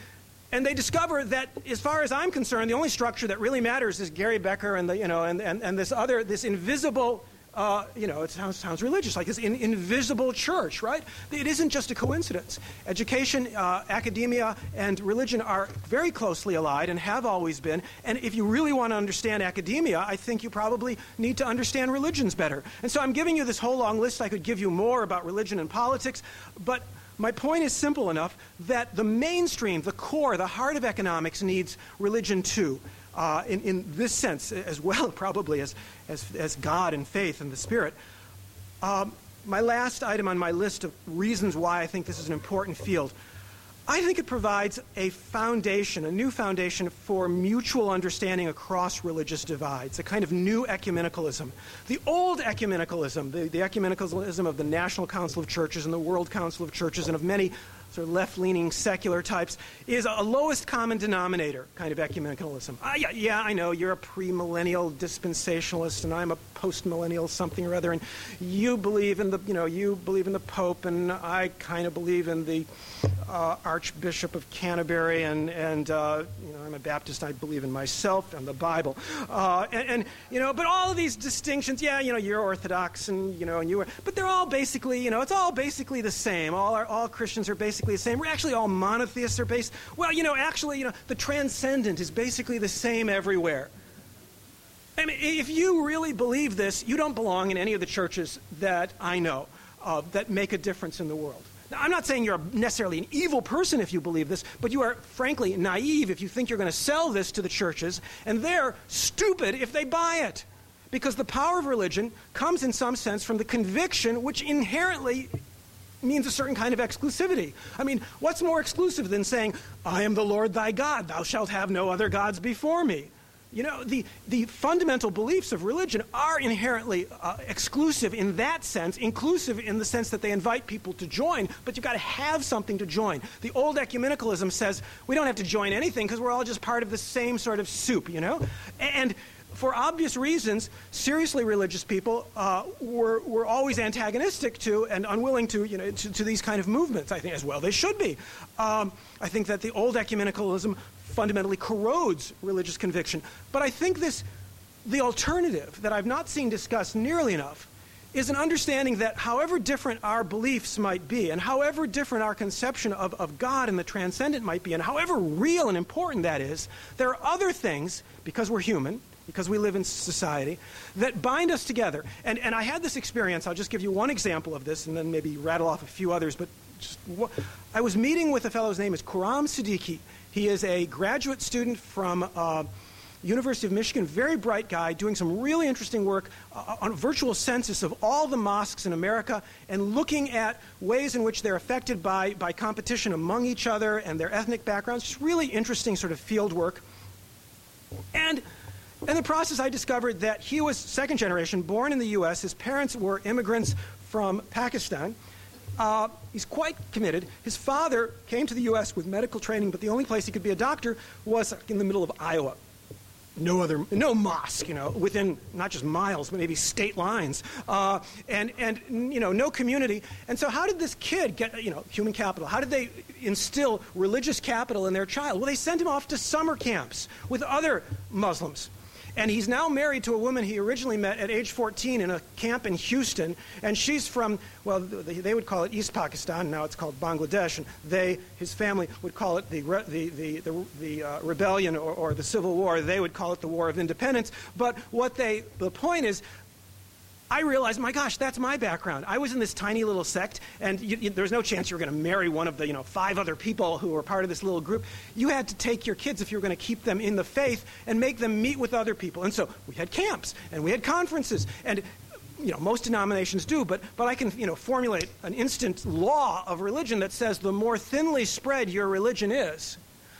and they discover that, as far as I'm concerned, the only structure that really matters is Gary Becker and, the, you know, and, and, and this other, this invisible uh, you know, it sounds, sounds religious, like this in, invisible church, right? It isn't just a coincidence. Education, uh, academia, and religion are very closely allied and have always been. And if you really want to understand academia, I think you probably need to understand religions better. And so I'm giving you this whole long list. I could give you more about religion and politics, but my point is simple enough that the mainstream, the core, the heart of economics needs religion too uh, in, in this sense as well, probably as, as, as God and faith and the Spirit. Um, my last item on my list of reasons why I think this is an important field. I think it provides a foundation, a new foundation for mutual understanding across religious divides, a kind of new ecumenicalism. The old ecumenicalism, the, the ecumenicalism of the National Council of Churches and the World Council of Churches and of many sort of left leaning secular types, is a lowest common denominator kind of ecumenicalism. Uh, yeah, yeah, I know you're a premillennial dispensationalist and I'm a postmillennial something or other, and you believe in the, you know, you believe in the Pope, and I kind of believe in the uh, Archbishop of Canterbury, and, and uh, you know, I'm a Baptist, I believe in myself and the Bible. Uh, and, and, you know, but all of these distinctions, yeah, you know, you're Orthodox, and, you know, and you are, but they're all basically, you know, it's all basically the same. All, our, all Christians are basically basically the same. We're actually all monotheists are based. Well, you know, actually, you know, the transcendent is basically the same everywhere. I mean, if you really believe this, you don't belong in any of the churches that I know that make a difference in the world. Now, I'm not saying you're necessarily an evil person if you believe this, but you are frankly naive if you think you're going to sell this to the churches, and they're stupid if they buy it. Because the power of religion comes in some sense from the conviction, which inherently means a certain kind of exclusivity. I mean, what's more exclusive than saying, I am the Lord thy God, thou shalt have no other gods before me? You know, the, the fundamental beliefs of religion are inherently uh, exclusive in that sense, inclusive in the sense that they invite people to join, but you've got to have something to join. The old ecumenicalism says we don't have to join anything because we're all just part of the same sort of soup, you know? And for obvious reasons, seriously religious people uh, were, were always antagonistic to and unwilling to, you know, to, to, these kind of movements, I think, as well they should be. Um, I think that the old ecumenicalism fundamentally corrodes religious conviction. But I think this, the alternative that I've not seen discussed nearly enough is an understanding that however different our beliefs might be, and however different our conception of, of God and the transcendent might be, and however real and important that is, there are other things, because we're human, because we live in society, that bind us together. And, and I had this experience, I'll just give you one example of this, and then maybe rattle off a few others, but just, I was meeting with a fellow, his name is Khurram Siddiqui. He is a graduate student from uh, University of Michigan, very bright guy, doing some really interesting work uh, on a virtual census of all the mosques in America and looking at ways in which they're affected by, by competition among each other and their ethnic backgrounds. Just really interesting sort of field work. And in the process, I discovered that he was second generation, born in the U.S. His parents were immigrants from Pakistan. Uh, he's quite committed. His father came to the U.S. with medical training, but the only place he could be a doctor was in the middle of Iowa. No other, no mosque, you know, within not just miles, but maybe state lines, uh, and and you know, no community. And so, how did this kid get, you know, human capital? How did they instill religious capital in their child? Well, they sent him off to summer camps with other Muslims. And he's now married to a woman he originally met at age 14 in a camp in Houston. And she's from, well, they would call it East Pakistan. Now it's called Bangladesh. And they, his family, would call it the, the, the, the, the uh, rebellion or, or the civil war. They would call it the War of Independence. But what they, the point is, I realized, my gosh, that's my background. I was in this tiny little sect, and you, you, there was no chance you were going to marry one of the you know, five other people who were part of this little group. You had to take your kids, if you were going to keep them in the faith, and make them meet with other people. And so we had camps, and we had conferences, and you know, most denominations do, but, but I can you know, formulate an instant law of religion that says the more thinly spread your religion is,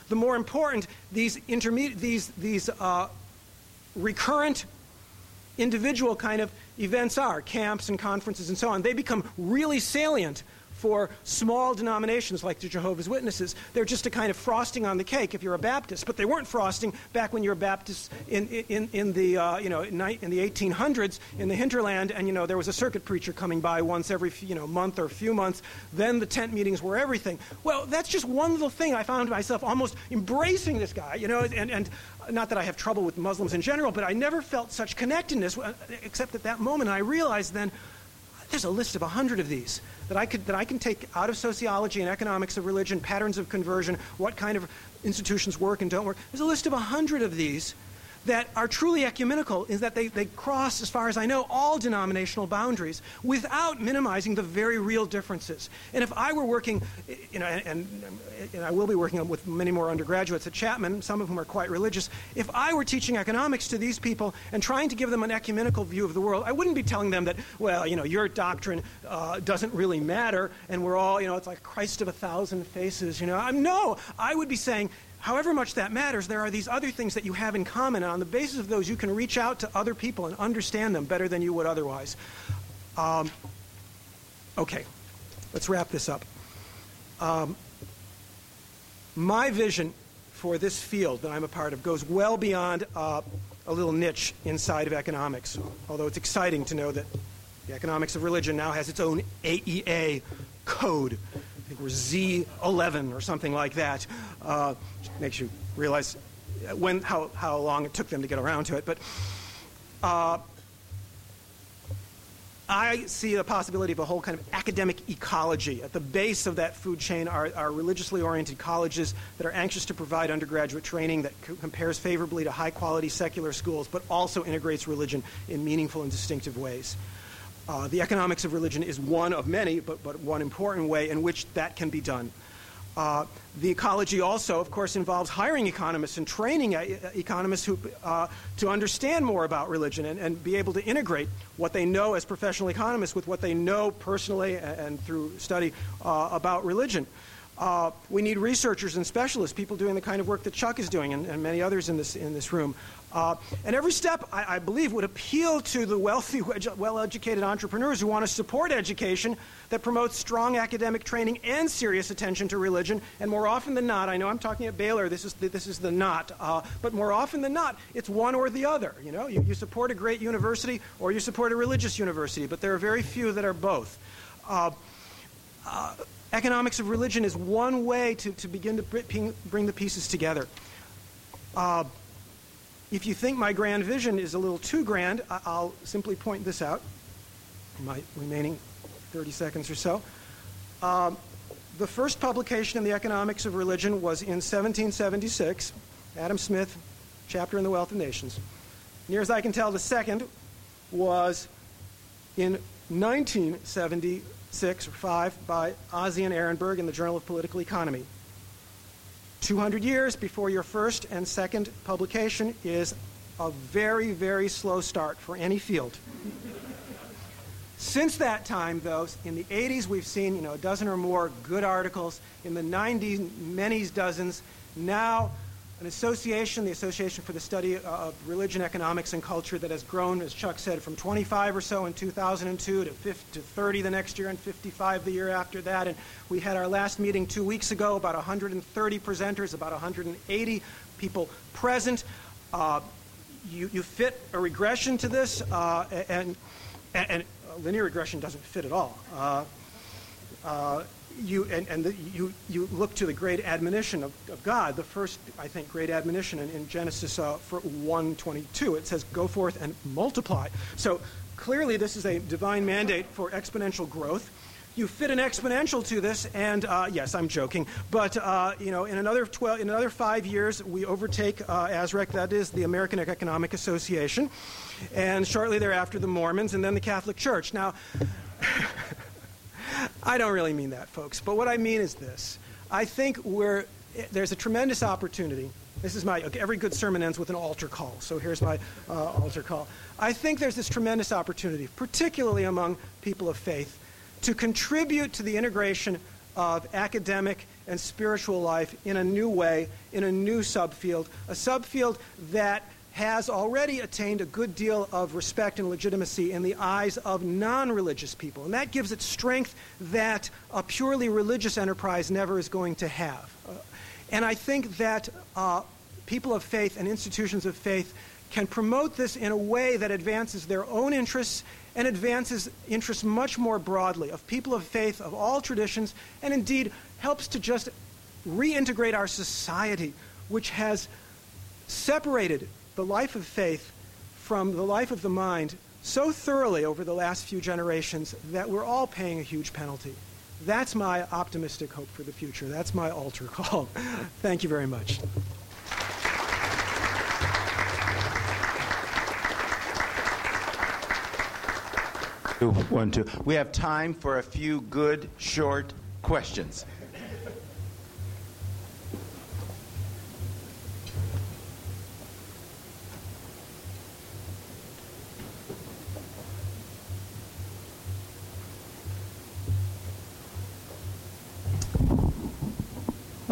the more important these, intermediate, these, these uh, recurrent individual kind of events are camps and conferences and so on. They become really salient for small denominations like the Jehovah's Witnesses. They're just a kind of frosting on the cake if you're a Baptist, but they weren't frosting back when you were Baptist in, in, in the, uh, you know, in the 1800s in the hinterland, and, you know, there was a circuit preacher coming by once every, you know, month or few months. Then the tent meetings were everything. Well, that's just one little thing I found myself almost embracing this guy, you know, and, and not that I have trouble with Muslims in general, but I never felt such connectedness uh, except at that moment. And I realized then, there's a list of a hundred of these that I, could, that I can take out of sociology and economics of religion, patterns of conversion, what kind of institutions work and don't work. There's a list of a hundred of these that are truly ecumenical is that they, they cross, as far as I know, all denominational boundaries without minimizing the very real differences. And if I were working, you know, and, and, I will be working with many more undergraduates at Chapman, some of whom are quite religious, if I were teaching economics to these people and trying to give them an ecumenical view of the world, I wouldn't be telling them that, well, you know, your doctrine uh, doesn't really matter and we're all, you know, it's like Christ of a thousand faces, you know. I'm, no, I would be saying, however much that matters, there are these other things that you have in common. And on the basis of those, you can reach out to other people and understand them better than you would otherwise. Um, okay, let's wrap this up. Um, my vision for this field that I'm a part of goes well beyond uh, a little niche inside of economics, although it's exciting to know that the economics of religion now has its own AEA code. I think we're Z11 or something like that. Uh, makes you realize when how, how long it took them to get around to it. But uh, I see the possibility of a whole kind of academic ecology. At the base of that food chain are, are religiously oriented colleges that are anxious to provide undergraduate training that c- compares favorably to high quality secular schools, but also integrates religion in meaningful and distinctive ways. Uh, the economics of religion is one of many, but, but one important way in which that can be done. Uh, the ecology also, of course, involves hiring economists and training uh, economists who, uh, to understand more about religion and, and, be able to integrate what they know as professional economists with what they know personally and, and through study uh, about religion. Uh, we need researchers and specialists, people doing the kind of work that Chuck is doing and, and many others in this, in this room. Uh, and every step, I, I, believe, would appeal to the wealthy, well educated entrepreneurs who want to support education that promotes strong academic training and serious attention to religion. And more often than not, I know I'm talking at Baylor, this is the, this is the not, uh, but more often than not, it's one or the other. You know, you, you, support a great university or you support a religious university, but there are very few that are both. Uh, uh economics of religion is one way to, to begin to bring the pieces together. Uh, if you think my grand vision is a little too grand, I'll simply point this out in my remaining 30 seconds or so. Um, the first publication in the Economics of Religion was in 1776, Adam Smith, chapter in the Wealth of Nations. Near as I can tell, the second was in 1976 or 5 by Azzi and Ehrenberg in the Journal of Political Economy. 200 years before your first and second publication is a very, very slow start for any field. Since that time, though, in the 80s, we've seen you know, a dozen or more good articles. In the 90s, many dozens. Now, an association, the Association for the Study of Religion, Economics, and Culture, that has grown, as Chuck said, from 25 or so in 2002 to, 50, to 30 the next year and 55 the year after that. And we had our last meeting two weeks ago, about 130 presenters, about 180 people present. Uh, you, you, fit a regression to this, uh, and, and, and, linear regression doesn't fit at all. Uh, uh you, and, and the, you, you look to the great admonition of, of God, the first, I think, great admonition in, in Genesis uh, 1.22. It says, go forth and multiply. So clearly this is a divine mandate for exponential growth. You fit an exponential to this, and uh, yes, I'm joking, but uh, you know, in another 12, in another five years, we overtake uh, ASREC, that is the American Economic Association, and shortly thereafter the Mormons, and then the Catholic Church. Now, I don't really mean that, folks. But what I mean is this I think we're, there's a tremendous opportunity. This is my, okay, every good sermon ends with an altar call. So here's my uh, altar call. I think there's this tremendous opportunity, particularly among people of faith, to contribute to the integration of academic and spiritual life in a new way, in a new subfield, a subfield that has already attained a good deal of respect and legitimacy in the eyes of non religious people. And that gives it strength that a purely religious enterprise never is going to have. Uh, and I think that uh, people of faith and institutions of faith can promote this in a way that advances their own interests and advances interests much more broadly of people of faith of all traditions, and indeed helps to just reintegrate our society, which has separated the life of faith from the life of the mind so thoroughly over the last few generations that we're all paying a huge penalty. That's my optimistic hope for the future. That's my altar call. Thank you very much. One, two. We have time for a few good, short questions.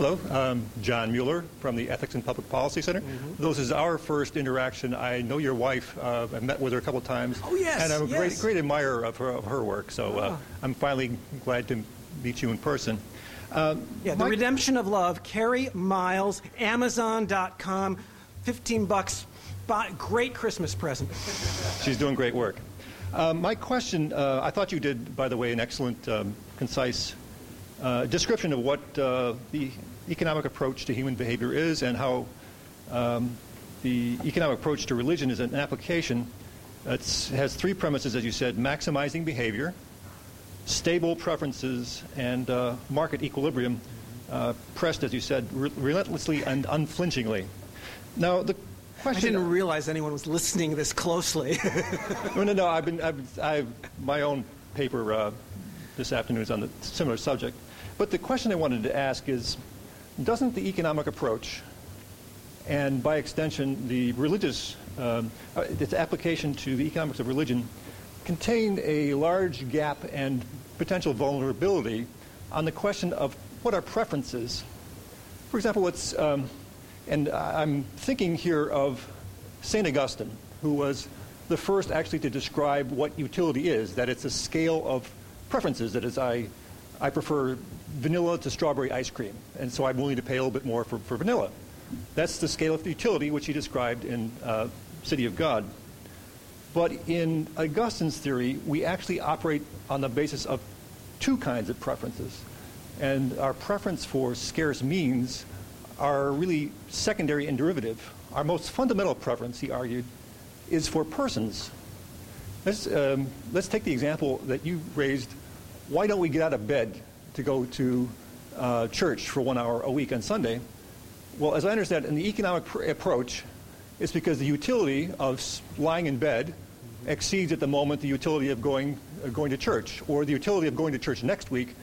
Hello, um, John Mueller from the Ethics and Public Policy Center. Mm-hmm. This is our first interaction. I know your wife. Uh, I've met with her a couple of times. Oh, yes. And I'm a yes. great, great admirer of her, of her work. So uh, oh. I'm finally glad to meet you in person. Uh, yeah, The Redemption of Love, Carrie Miles, Amazon.com, 15 bucks. Great Christmas present. She's doing great work. Uh, my question, uh, I thought you did, by the way, an excellent, um, concise uh, description of what uh, the economic approach to human behavior is and how um, the economic approach to religion is an application that has three premises, as you said maximizing behavior, stable preferences, and uh, market equilibrium, uh, pressed, as you said, re- relentlessly and unflinchingly. Now, the question. I didn't realize anyone was listening this closely. no, no, no. I've been, I've, I've my own paper uh, this afternoon is on a similar subject. But the question I wanted to ask is doesn't the economic approach and by extension the religious um, uh, its application to the economics of religion contain a large gap and potential vulnerability on the question of what are preferences. For example, what's, um, and I'm thinking here of St. Augustine, who was the first actually to describe what utility is, that it's a scale of preferences, that is, I, I prefer vanilla to strawberry ice cream, and so I'm willing to pay a little bit more for, for vanilla. That's the scale of utility which he described in uh, City of God. But in Augustine's theory, we actually operate on the basis of two kinds of preferences. And our preference for scarce means are really secondary and derivative. Our most fundamental preference, he argued, is for persons. Let's, um, let's take the example that you raised. Why don't we get out of bed to go to uh, church for one hour a week on Sunday? Well, as I understand, in the economic pr- approach, it's because the utility of lying in bed exceeds at the moment the utility of going, uh, going to church, or the utility of going to church next week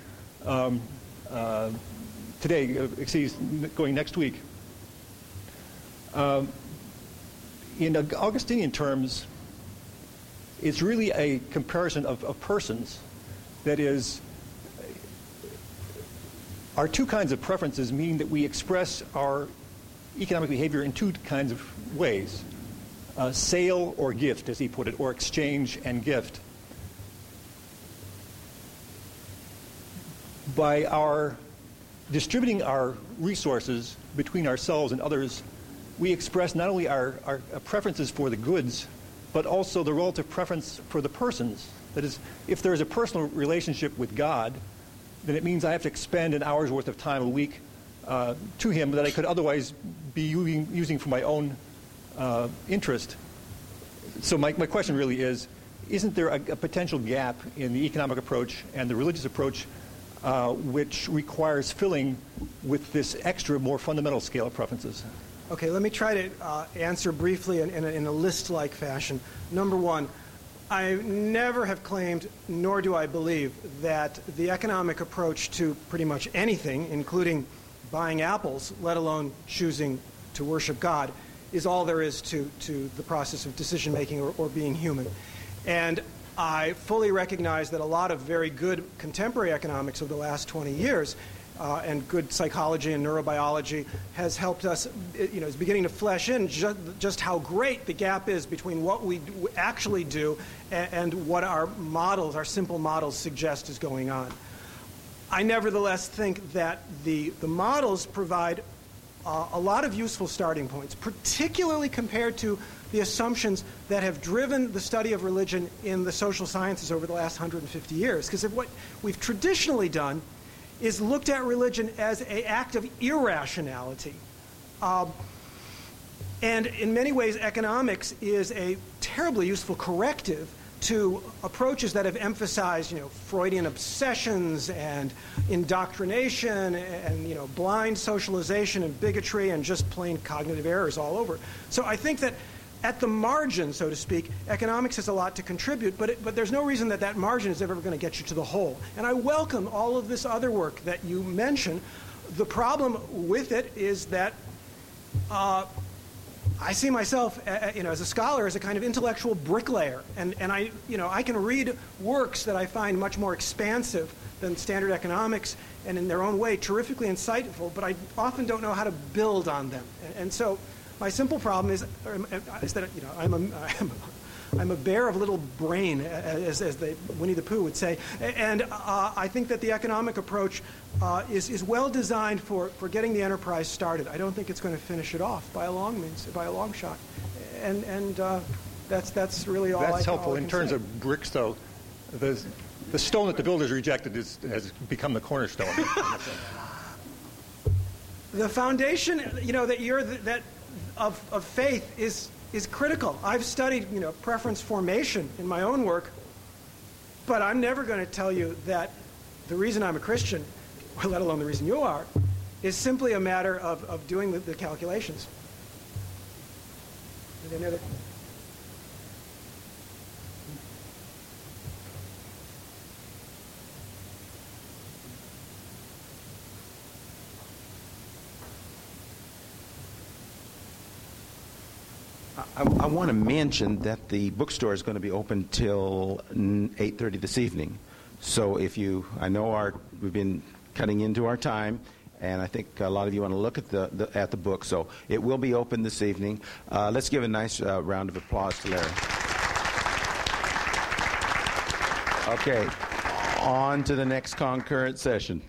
um, uh, today uh, exceeds going next week. Um, in Augustinian terms, it's really a comparison of, of persons. That is, our two kinds of preferences mean that we express our economic behavior in two kinds of ways uh, sale or gift, as he put it, or exchange and gift. By our distributing our resources between ourselves and others, we express not only our, our preferences for the goods, but also the relative preference for the persons. That is, if there is a personal relationship with God, then it means I have to expend an hour's worth of time a week uh, to Him that I could otherwise be using, for my own uh, interest. So my, my question really is, isn't there a, a, potential gap in the economic approach and the religious approach uh, which requires filling with this extra, more fundamental scale of preferences? Okay, let me try to uh, answer briefly in, in a, in a list-like fashion. Number one, I never have claimed, nor do I believe, that the economic approach to pretty much anything, including buying apples, let alone choosing to worship God, is all there is to, to the process of decision making or, or being human. And I fully recognize that a lot of very good contemporary economics of the last 20 years uh, and good psychology and neurobiology has helped us, you know, is beginning to flesh in just, just how great the gap is between what we actually do and, and what our models, our simple models, suggest is going on. I nevertheless think that the, the models provide uh, a lot of useful starting points, particularly compared to the assumptions that have driven the study of religion in the social sciences over the last 150 years. Because what we've traditionally done is looked at religion as an act of irrationality. Um, and in many ways, economics is a terribly useful corrective to approaches that have emphasized, you know, Freudian obsessions and indoctrination and, you know, blind socialization and bigotry and just plain cognitive errors all over. So I think that at the margin, so to speak, economics has a lot to contribute, but, it, but there's no reason that that margin is ever going to get you to the whole. And I welcome all of this other work that you mention. The problem with it is that uh, I see myself, uh, you know, as a scholar, as a kind of intellectual bricklayer, and, and I, you know, I can read works that I find much more expansive than standard economics, and in their own way, terrifically insightful, but I often don't know how to build on them. And, and so my simple problem is, is that you know, I'm a, I'm a, I'm a bear of little brain, as, as the Winnie the Pooh would say. And uh, I think that the economic approach uh, is, is well designed for, for getting the enterprise started. I don't think it's going to finish it off by a long means, by a long shot. And, and uh, that's, that's really all That's I, helpful. all In terms say. of bricks, though, the, the stone that the builders rejected is, has become the cornerstone. the foundation, you know, that you're that of, of faith is is critical. I've studied, you know, preference formation in my own work, but I'm never going to tell you that the reason I'm a Christian, or let alone the reason you are, is simply a matter of, of doing the, the calculations. Any other? I, I want to mention that the bookstore is going to be open till 8:30 this evening. So if you, I know our, we've been cutting into our time, and I think a lot of you want to look at the, the at the book. So it will be open this evening. Uh, let's give a nice uh, round of applause to Larry. Okay, on to the next concurrent session.